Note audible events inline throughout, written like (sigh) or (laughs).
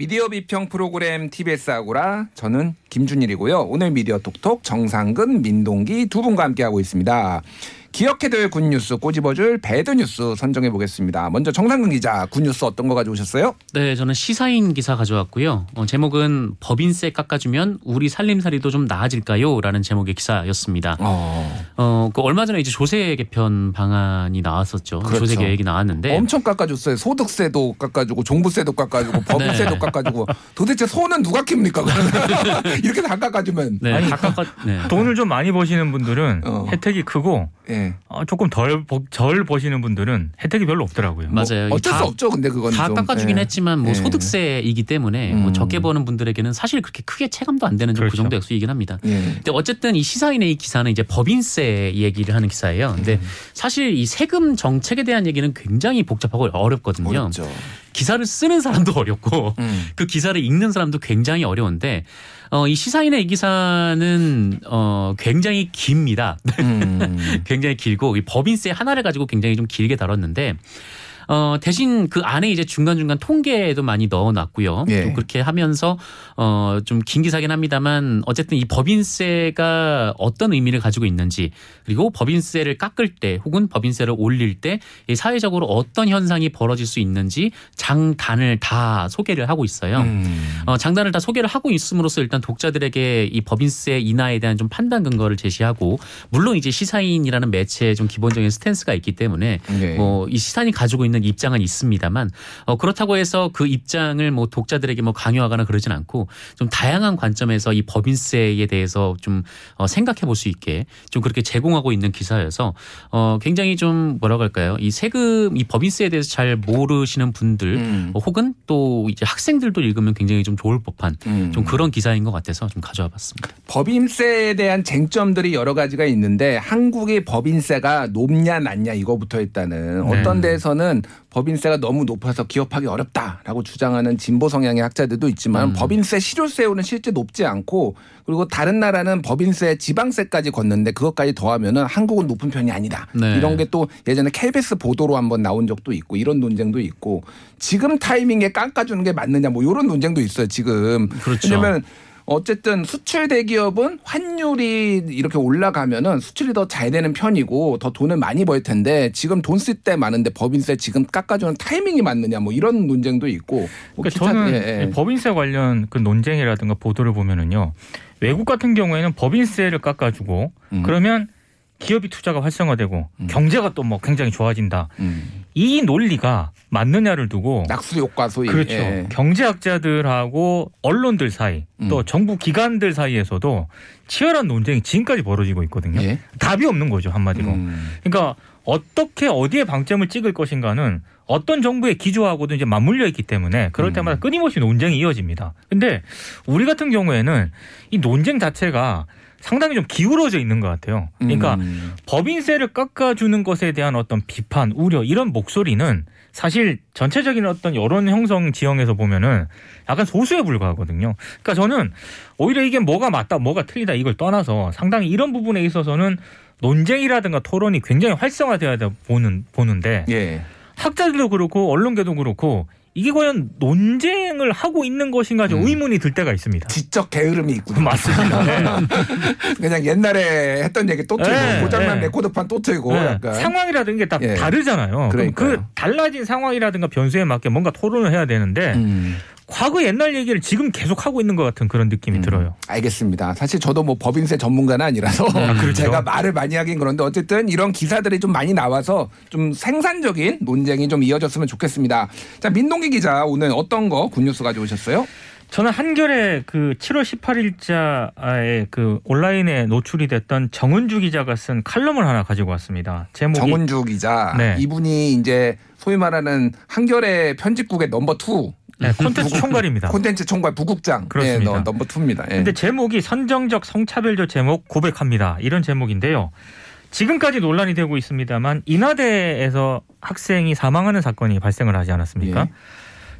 미디어 비평 프로그램 TBS 아고라 저는 김준일이고요. 오늘 미디어 톡톡 정상근, 민동기 두 분과 함께하고 있습니다. 기억해둘 굿뉴스 꼬집어줄 배드뉴스 선정해 보겠습니다. 먼저 정상근 기자 굿뉴스 어떤 거 가져오셨어요? 네, 저는 시사인 기사 가져왔고요. 어, 제목은 법인세 깎아주면 우리 살림살이도 좀 나아질까요?라는 제목의 기사였습니다. 어, 어, 그 얼마 전에 이제 조세 개편 방안이 나왔었죠. 그렇죠. 조세 계획이 나왔는데 엄청 깎아줬어요. 소득세도 깎아주고 종부세도 깎아주고 (laughs) 법인세도 네. 깎아주고 도대체 소는 누가 킵니까? 그러면 (laughs) (laughs) 이렇게 다 깎아주면 네, 아니, 다 깎아, 네. 돈을 좀 많이 버시는 분들은 어. 혜택이 크고 예. 어, 조금 덜, 버- 덜 버시는 분들은 혜택이 별로 없더라고요. 맞아요. 어쩔 다- 수 없죠. 근데 그건 다 좀. 깎아주긴 예. 했지만 뭐 예. 소득세이기 때문에 뭐 음. 적게 버는 분들에게는 사실 그렇게 크게 체감도 안 되는 좀그 그렇죠. 정도 액수이긴 합니다. 예. 근데 어쨌든 이 시사인의 이 기사는 이제 법인세 얘기를 하는 기사예요. 근데 음. 사실 이 세금 정책에 대한 얘기는 굉장히 복잡하고 어렵거든요. 어렵죠. 기사를 쓰는 사람도 (laughs) 어렵고 음. 그 기사를 읽는 사람도 굉장히 어려운데 어, 이 시사인의 이 기사는 어, 굉장히 깁니다. 음. (laughs) 굉장히 길고 이 법인세 하나를 가지고 굉장히 좀 길게 다뤘는데 어, 대신 그 안에 이제 중간중간 통계도 많이 넣어놨고요. 예. 또 그렇게 하면서 어, 좀 긴 기사긴 합니다만 어쨌든 이 법인세가 어떤 의미를 가지고 있는지 그리고 법인세를 깎을 때 혹은 법인세를 올릴 때이 사회적으로 어떤 현상이 벌어질 수 있는지 장단을 다 소개를 하고 있어요. 음. 어, 장단을 다 소개를 하고 있음으로써 일단 독자들에게 이 법인세 인하에 대한 좀 판단 근거를 제시하고 물론 이제 시사인이라는 매체에 좀 기본적인 스탠스가 있기 때문에 예. 뭐이 시사인이 가지고 있는 입장은 있습니다만 어, 그렇다고 해서 그 입장을 뭐 독자들에게 뭐 강요하거나 그러진 않고 좀 다양한 관점에서 이 법인세에 대해서 좀 어, 생각해 볼 수 있게 좀 그렇게 제공하고 있는 기사여서 어, 굉장히 좀 뭐라고 할까요? 이 세금 이 법인세에 대해서 잘 모르시는 분들 음. 어, 혹은 또 이제 학생들도 읽으면 굉장히 좀 좋을 법한 음. 좀 그런 기사인 것 같아서 좀 가져와 봤습니다. 법인세에 대한 쟁점들이 여러 가지가 있는데 한국의 법인세가 높냐 낮냐 이거부터 일단은 네. 어떤 데에서는 법인세가 너무 높아서 기업하기 어렵다라고 주장하는 진보 성향의 학자들도 있지만 음. 법인세 실효세율은 실제 높지 않고 그리고 다른 나라는 법인세 지방세까지 걷는데 그것까지 더하면은 한국은 높은 편이 아니다. 네. 이런 게 또 예전에 KBS 보도로 한번 나온 적도 있고 이런 논쟁도 있고 지금 타이밍에 깎아주는 게 맞느냐 뭐 이런 논쟁도 있어요 지금. 그렇죠. 왜냐면 어쨌든 수출 대기업은 환율이 이렇게 올라가면은 수출이 더 잘 되는 편이고 더 돈을 많이 벌 텐데 지금 돈 쓸 때 많은데 법인세 지금 깎아주는 타이밍이 맞느냐 뭐 이런 논쟁도 있고 뭐 그러니까 기타- 저는 예, 예. 이 법인세 관련 그 논쟁이라든가 보도를 보면은요. 외국 같은 경우에는 법인세를 깎아주고 음. 그러면 기업이 투자가 활성화되고 음. 경제가 또 뭐 굉장히 좋아진다. 음. 이 논리가 맞느냐를 두고 낙수 효과 소위 그렇죠. 예. 경제학자들하고 언론들 사이 또 음. 정부 기관들 사이에서도 치열한 논쟁이 지금까지 벌어지고 있거든요. 예. 답이 없는 거죠 한마디로. 음. 그러니까 어떻게 어디에 방점을 찍을 것인가는 어떤 정부의 기조하고도 이제 맞물려 있기 때문에 그럴 때마다 음. 끊임없이 논쟁이 이어집니다. 근데 우리 같은 경우에는 이 논쟁 자체가 상당히 좀 기울어져 있는 것 같아요. 그러니까 음. 법인세를 깎아주는 것에 대한 어떤 비판, 우려 이런 목소리는 사실 전체적인 어떤 여론 형성 지형에서 보면은 약간 소수에 불과하거든요. 그러니까 저는 오히려 이게 뭐가 맞다, 뭐가 틀리다 이걸 떠나서 상당히 이런 부분에 있어서는 논쟁이라든가 토론이 굉장히 활성화돼야 돼 보는 보는데 예. 학자들도 그렇고 언론계도 그렇고 이게 과연 논쟁을 하고 있는 것인가 좀 음. 의문이 들 때가 있습니다. 지적 게으름이 있군요. 맞습니다. (laughs) 네. 그냥 옛날에 했던 얘기 또 틀고 네, 고장난 네. 레코드판 또 틀고 네. 약간 상황이라든가 게다 예. 다르잖아요. 그럼 그. 달라진 상황이라든가 변수에 맞게 뭔가 토론을 해야 되는데 음. 과거 옛날 얘기를 지금 계속 하고 있는 것 같은 그런 느낌이 음. 들어요. 알겠습니다. 사실 저도 뭐 법인세 전문가는 아니라서 그렇죠. 제가 말을 많이 하긴 그런데 어쨌든 이런 기사들이 좀 많이 나와서 좀 생산적인 논쟁이 좀 이어졌으면 좋겠습니다. 자 민동기 기자 오늘 어떤 거 good news 가져오셨어요? 저는 한겨레 그 7월 18일자에 그 온라인에 노출이 됐던 정은주 기자가 쓴 칼럼을 하나 가지고 왔습니다. 제목이 정은주 기자 네. 이분이 이제 소위 말하는 한겨레 편집국의 number two 네, 콘텐츠 총괄입니다. 콘텐츠 총괄 부국장 그렇습니다. 예, 너- number two입니다. 예. 근데 제목이 선정적 성차별적 제목 고백합니다. 이런 제목인데요. 지금까지 논란이 되고 있습니다만 인하대에서 학생이 사망하는 사건이 발생을 하지 않았습니까?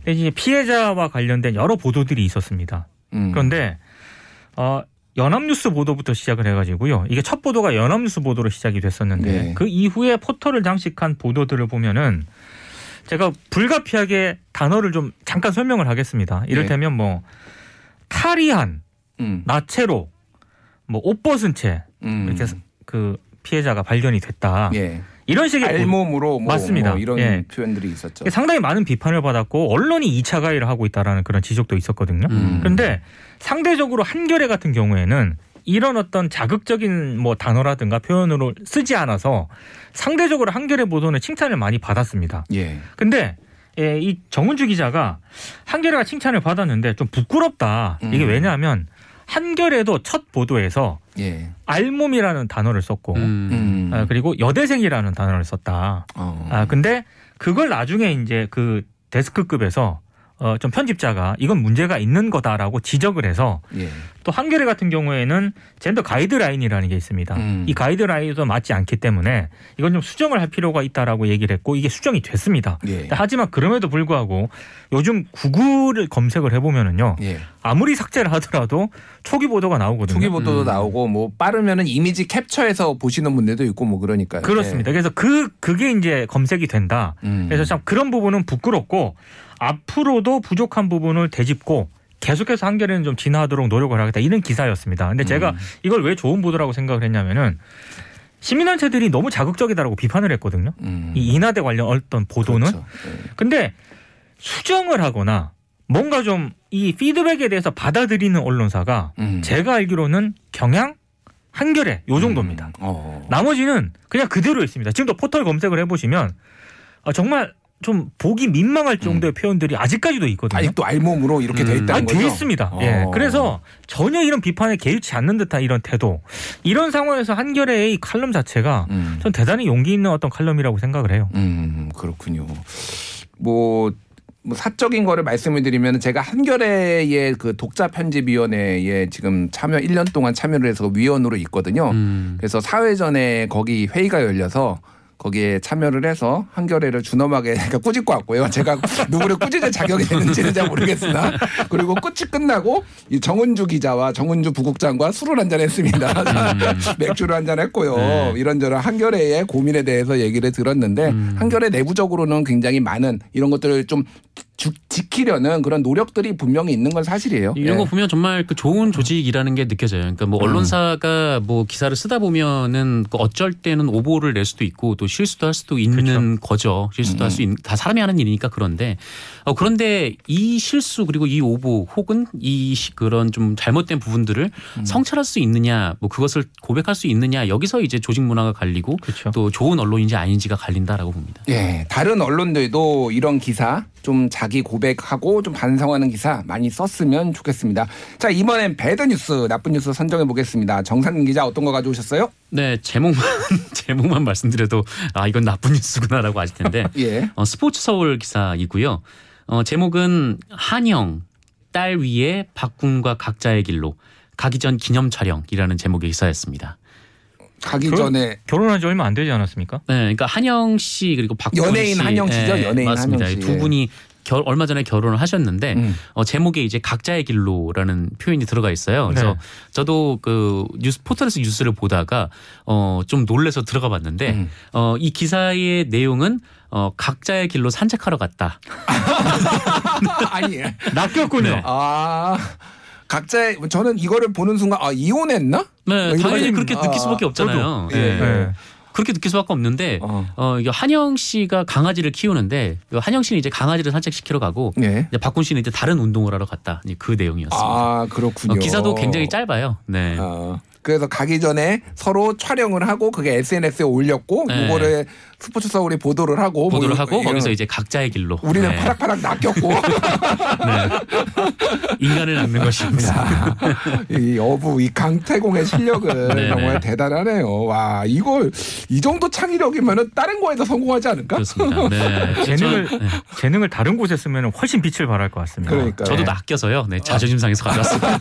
예. 이제 피해자와 관련된 여러 보도들이 있었습니다. 음. 그런데 어, 연합뉴스 보도부터 시작을 해가지고요. 이게 첫 보도가 연합뉴스 보도로 시작이 됐었는데 네. 그 이후에 포털을 장식한 보도들을 보면은 제가 불가피하게 단어를 좀 잠깐 설명을 하겠습니다. 이를테면 뭐 탈의한, 음. 나체로, 뭐 옷 벗은 채 음. 이렇게 그 피해자가 발견이 됐다. 예. 이런 식의 알몸으로 뭐, 맞습니다. 뭐 이런 예. 표현들이 있었죠. 상당히 많은 비판을 받았고 언론이 2차 가해를 하고 있다라는 그런 지적도 있었거든요. 음. 그런데 상대적으로 한겨레 같은 경우에는 이런 어떤 자극적인 뭐 단어라든가 표현으로 쓰지 않아서 상대적으로 한겨레 보도는 칭찬을 많이 받았습니다. 예. 근데 예, 이 정은주 기자가 한겨레가 칭찬을 받았는데 좀 부끄럽다. 이게 음. 왜냐하면 한겨레도 첫 보도에서 예. 알몸이라는 단어를 썼고 음. 음. 아, 그리고 여대생이라는 단어를 썼다. 어. 아 근데 그걸 나중에 이제 그 데스크급에서 어, 좀 편집자가 이건 문제가 있는 거다라고 지적을 해서 예. 또 한겨레 같은 경우에는 젠더 가이드라인이라는 게 있습니다. 음. 이 가이드라인도 맞지 않기 때문에 이건 좀 수정을 할 필요가 있다라고 얘기를 했고 이게 수정이 됐습니다. 예. 하지만 그럼에도 불구하고 요즘 구글을 검색을 해보면은요 예. 아무리 삭제를 하더라도 초기 보도가 나오거든요. 초기 보도도 음. 나오고 뭐 빠르면은 이미지 캡처해서 보시는 분들도 있고 뭐 그러니까요. 그렇습니다. 그래서 그 그게 이제 검색이 된다. 예. 음. 그래서 참 그런 부분은 부끄럽고 앞으로도 부족한 부분을 되짚고 계속해서 한겨레는 좀 진화하도록 노력을 하겠다 이런 기사였습니다. 근데 제가 음. 이걸 왜 좋은 보도라고 생각을 했냐면은 시민단체들이 너무 자극적이다라고 비판을 했거든요. 음. 이 인하대 관련 어떤 보도는. 그렇죠. 예. 근데 수정을 하거나 뭔가 좀 이 피드백에 대해서 받아들이는 언론사가 음. 제가 알기로는 경향, 한겨레 요 정도입니다. 음. 어. 나머지는 그냥 그대로 있습니다. 지금도 포털 검색을 해보시면 아, 정말 좀 보기 민망할 정도의 표현들이 아직까지도 있거든요. 아직도 알몸으로 이렇게 돼 음. 있다는 아니, 거죠. 돼 있습니다. 예. 어. 그래서 전혀 이런 비판에 개의치 않는 듯한 이런 태도. 이런 상황에서 한겨레의 이 칼럼 자체가 음. 전 대단히 용기 있는 어떤 칼럼이라고 생각을 해요. 음, 그렇군요. 뭐, 뭐 사적인 거를 말씀을 드리면 제가 한겨레의 그 독자 편집위원회에 지금 참여 1년 동안 참여를 해서 위원으로 있거든요. 음. 그래서 사회전에 거기 회의가 열려서 거기에 참여를 해서 한겨레를 준엄하게 (laughs) 그러니까 꾸짖 고 왔고요. 제가 누구를 꾸짖을 자격이 되는지는 잘 모르겠으나 그리고 끝이 끝나고 이 정은주 기자와 정은주 부국장과 술을 한잔 했습니다. (laughs) 맥주를 한잔 했고요. 네. 이런저런 한겨레의 고민에 대해서 얘기를 들었는데 음. 한겨레 내부적으로는 굉장히 많은 이런 것들을 좀 주- 지키려는 그런 노력들이 분명히 있는 건 사실이에요. 이런 예. 거 보면 정말 그 좋은 조직이라는 게 느껴져요. 그러니까 뭐 언론사가 뭐 기사를 쓰다 보면은 그 어쩔 때는 오보를 낼 수도 있고 또 실수도 할 수도 있는 거죠. 실수도 할수 있는 다 사람이 하는 일이니까 그런데 어 그런데 이 실수 그리고 이 오보 혹은 이 시- 그런 좀 잘못된 부분들을 성찰할 수 있느냐 뭐 그것을 고백할 수 있느냐 여기서 이제 조직 문화가 갈리고 그렇죠. 또 좋은 언론인지 아닌지가 갈린다라고 봅니다. 예, 다른 언론들도 이런 기사 좀 자기 고백하고 좀 반성하는 기사 많이 썼으면 좋겠습니다. 자, 이번엔 배드 뉴스, 나쁜 뉴스 선정해 보겠습니다. 정상근 기자 어떤 거 가져오셨어요? 네 제목만 (laughs) 제목만 말씀드려도 아 이건 나쁜 뉴스구나라고 아실 텐데 (laughs) 예. 어, 스포츠 서울 기사이고요. 어, 제목은 한영 딸 위에 박군과 각자의 길로 가기 전 기념 촬영이라는 제목의 기사였습니다. 가기 그- 전에 결혼한 지 얼마 안 되지 않았습니까? 네, 그러니까 한영 씨 그리고 박군 연예인 씨 한영 씨죠? 예, 연예인 맞습니다. 한영 씨. 두 예. 분이 결, 얼마 전에 결혼을 하셨는데 음. 어, 제목에 이제 각자의 길로라는 표현이 들어가 있어요. 그래서 네. 저도 그 뉴스 포털에서 뉴스를 보다가 어, 좀 놀래서 들어가 봤는데 음. 어, 이 기사의 내용은 어, 각자의 길로 산책하러 갔다. (laughs) 아니, 낚였군요. 네. 아 각자의 저는 이거를 보는 순간 아 이혼했나? 네, 뭐 당연히 그렇게 느낄 수밖에 아, 없잖아요. 예. 네. 네. 그렇게 느낄 수밖에 없는데 어. 어, 이게 한영 씨가 강아지를 키우는데 그 한영 씨는 이제 강아지를 산책시키러 가고 예. 이제 박군 씨는 이제 다른 운동을 하러 갔다. 그 내용이었습니다. 아 그렇군요. 어, 기사도 굉장히 짧아요. 네. 어, 그래서 가기 전에 서로 촬영을 하고 그게 SNS에 올렸고 네. 이거를 스포츠 서울이 보도를 하고 보도를 뭐 하고 거기서 이제 각자의 길로 우리는 네. 파락파락 낚였고 (laughs) 인간을 낳는 것입니다. 야, (laughs) 이 어부 이 강태공의 실력은 네네. (laughs) 정말 대단하네요. 와 이걸 이 정도 창의력이면은 다른 거에도 성공하지 않을까? 그렇습니다. 네. 재능을 저, 네. 재능을 다른 곳에 쓰면 훨씬 빛을 발할 것 같습니다. 그러니까 저도 낚여서요. 네, 자존심 상해서 가져왔습니다.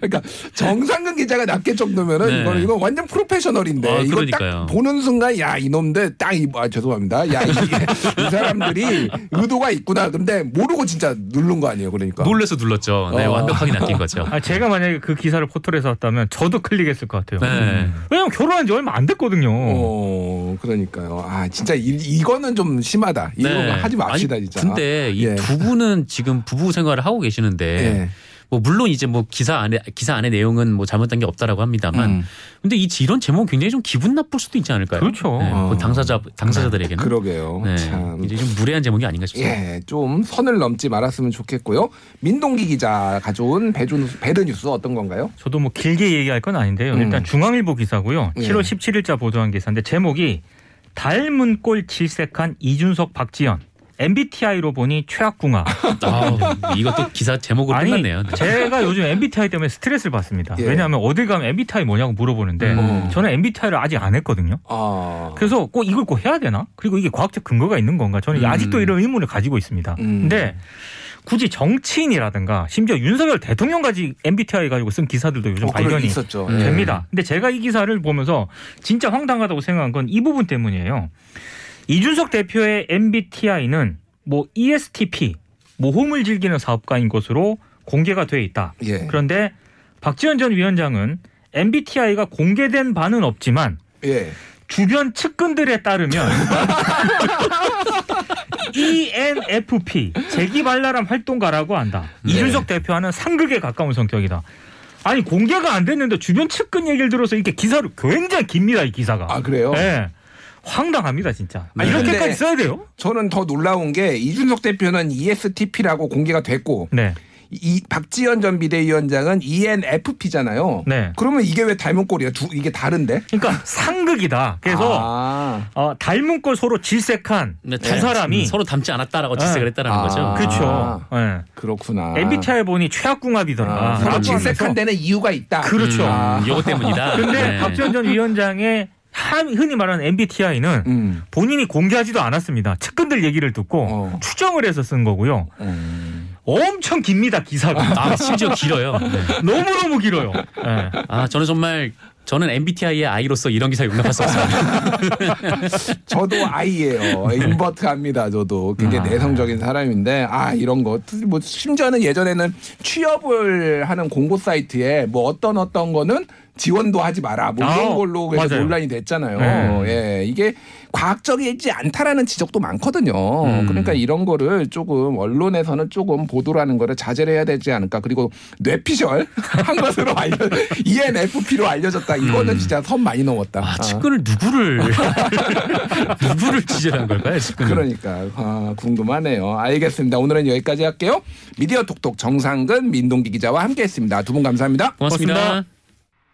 그러니까 정상근 기자가 낚일 정도면은 네. 이건 이거 완전 프로페셔널인데 어, 이거. 딱 보는 순간 야 이놈들 딱이 아, 죄송합니다. 야 이게 (laughs) 이 사람들이 의도가 있구나. 근데 모르고 진짜 누른 거 아니에요. 그러니까 놀래서 눌렀죠. 네, 어. 완벽하게 낚인 거죠. 아, 제가 만약에 그 기사를 포털에서 왔다면 저도 클릭했을 것 같아요. 네. 왜냐면 결혼한 지 얼마 안 됐거든요. 어, 그러니까요. 아, 진짜 이, 이거는 좀 심하다. 이거 하지 맙시다, 네. 아니, 진짜. 근데 이 예. 두 분은 지금 부부 생활을 하고 계시는데 예. 뭐 물론 이제 뭐 기사 안에 기사 안에 내용은 뭐 잘못된 게 없다라고 합니다만 음. 근데 이 이런 제목은 굉장히 좀 기분 나쁠 수도 있지 않을까요? 그렇죠. 네, 그 어. 당사자 당사자들에게는 그러게요. 네, 참. 이제 좀 무례한 제목이 아닌가 싶습니다. 예, 좀 선을 넘지 말았으면 좋겠고요. 민동기 기자 가져온 bad, bad news 어떤 건가요? 저도 뭐 길게 얘기할 건 아닌데요. 음. 일단 중앙일보 기사고요. 예. 7월 17일자 보도한 기사인데 제목이 닮은 꼴 질색한 이준석 박지현 MBTI로 보니 최악궁합. (laughs) 아, 이것도 기사 제목으로 아니 끝났네요. 네. 제가 요즘 MBTI 때문에 스트레스를 받습니다. 예. 왜냐하면 어딜 가면 MBTI 뭐냐고 물어보는데 음. 저는 MBTI를 아직 안 했거든요. 아. 그래서 꼭 이걸 꼭 해야 되나? 그리고 이게 과학적 근거가 있는 건가? 저는 음. 아직도 이런 의문을 가지고 있습니다. 음. 근데 굳이 정치인이라든가 심지어 윤석열 대통령까지 MBTI 가지고 쓴 기사들도 요즘 어, 발견이 있었죠. 됩니다. 근데 제가 이 기사를 보면서 진짜 황당하다고 생각한 건 이 부분 때문이에요. 이준석 대표의 MBTI는 뭐 ESTP 모험을 즐기는 사업가인 것으로 공개가 돼 있다. 예. 그런데 박지원 전 위원장은 MBTI가 공개된 바는 없지만 예. 주변 측근들에 따르면 (laughs) ENFP 재기발랄한 활동가라고 한다. 네. 이준석 대표와는 상극에 가까운 성격이다. 아니 공개가 안 됐는데 주변 측근 얘기를 들어서 이렇게 기사로 굉장히 깁니다 이 기사가. 아, 그래요? 네. 황당합니다 진짜. 아, 아니, 이렇게까지 써야 돼요? 저는 더 놀라운 게 이준석 대표는 ESTP라고 공개가 됐고 네. 이 박지원 전 비대위원장은 ENFP잖아요. 네. 그러면 이게 왜 닮은 꼴이야? 두 이게 다른데? 그러니까 상극이다. 그래서 아. 어, 닮은 꼴 서로 질색한 네, 두 사람이 서로 닮지 않았다라고 지색을 네. 했다라는 아. 거죠. 그렇죠. 네. 그렇구나. MBTI 보니 최악궁합이더라. 아, 서로 질색한 데는 이유가 있다. 그렇죠. 아. 음, 이것 때문이다. 근데 네. 박지원 전 위원장의 한- 흔히 말하는 MBTI는 음. 본인이 공개하지도 않았습니다. 측근들 얘기를 듣고 어. 추정을 해서 쓴 거고요. 음. 엄청 깁니다 기사가. 아, 심지어 길어요. 네. 너무 너무 길어요. 네. 아, 저는 정말 저는 MBTI의 아이로서 이런 기사 용납할 수 없습니다. (laughs) 저도 아이예요. 인버트합니다. 저도 굉장히 아. 내성적인 사람인데 아 이런 거 뭐 심지어는 예전에는 취업을 하는 공고 사이트에 뭐 어떤 어떤 거는 지원도 하지 마라 뭐 이런 아, 걸로 그래서 맞아요. 논란이 됐잖아요. 네. 예 이게 과학적이지 않다라는 지적도 많거든요. 음. 그러니까 이런 거를 조금 언론에서는 조금 보도라는 거를 자제를 해야 되지 않을까. 그리고 뇌피셜 (laughs) 한 것으로 알려 ENFP로 알려졌다. 이거는 음. 진짜 선 많이 넘었다. 아, 아. 측근을 누구를 (laughs) 누구를 지적한 걸까요? 측근을. 그러니까 아, 궁금하네요. 알겠습니다. 오늘은 여기까지 할게요. 미디어 톡톡 정상근 민동기 기자와 함께했습니다. 두 분 감사합니다. 고맙습니다. 고맙습니다.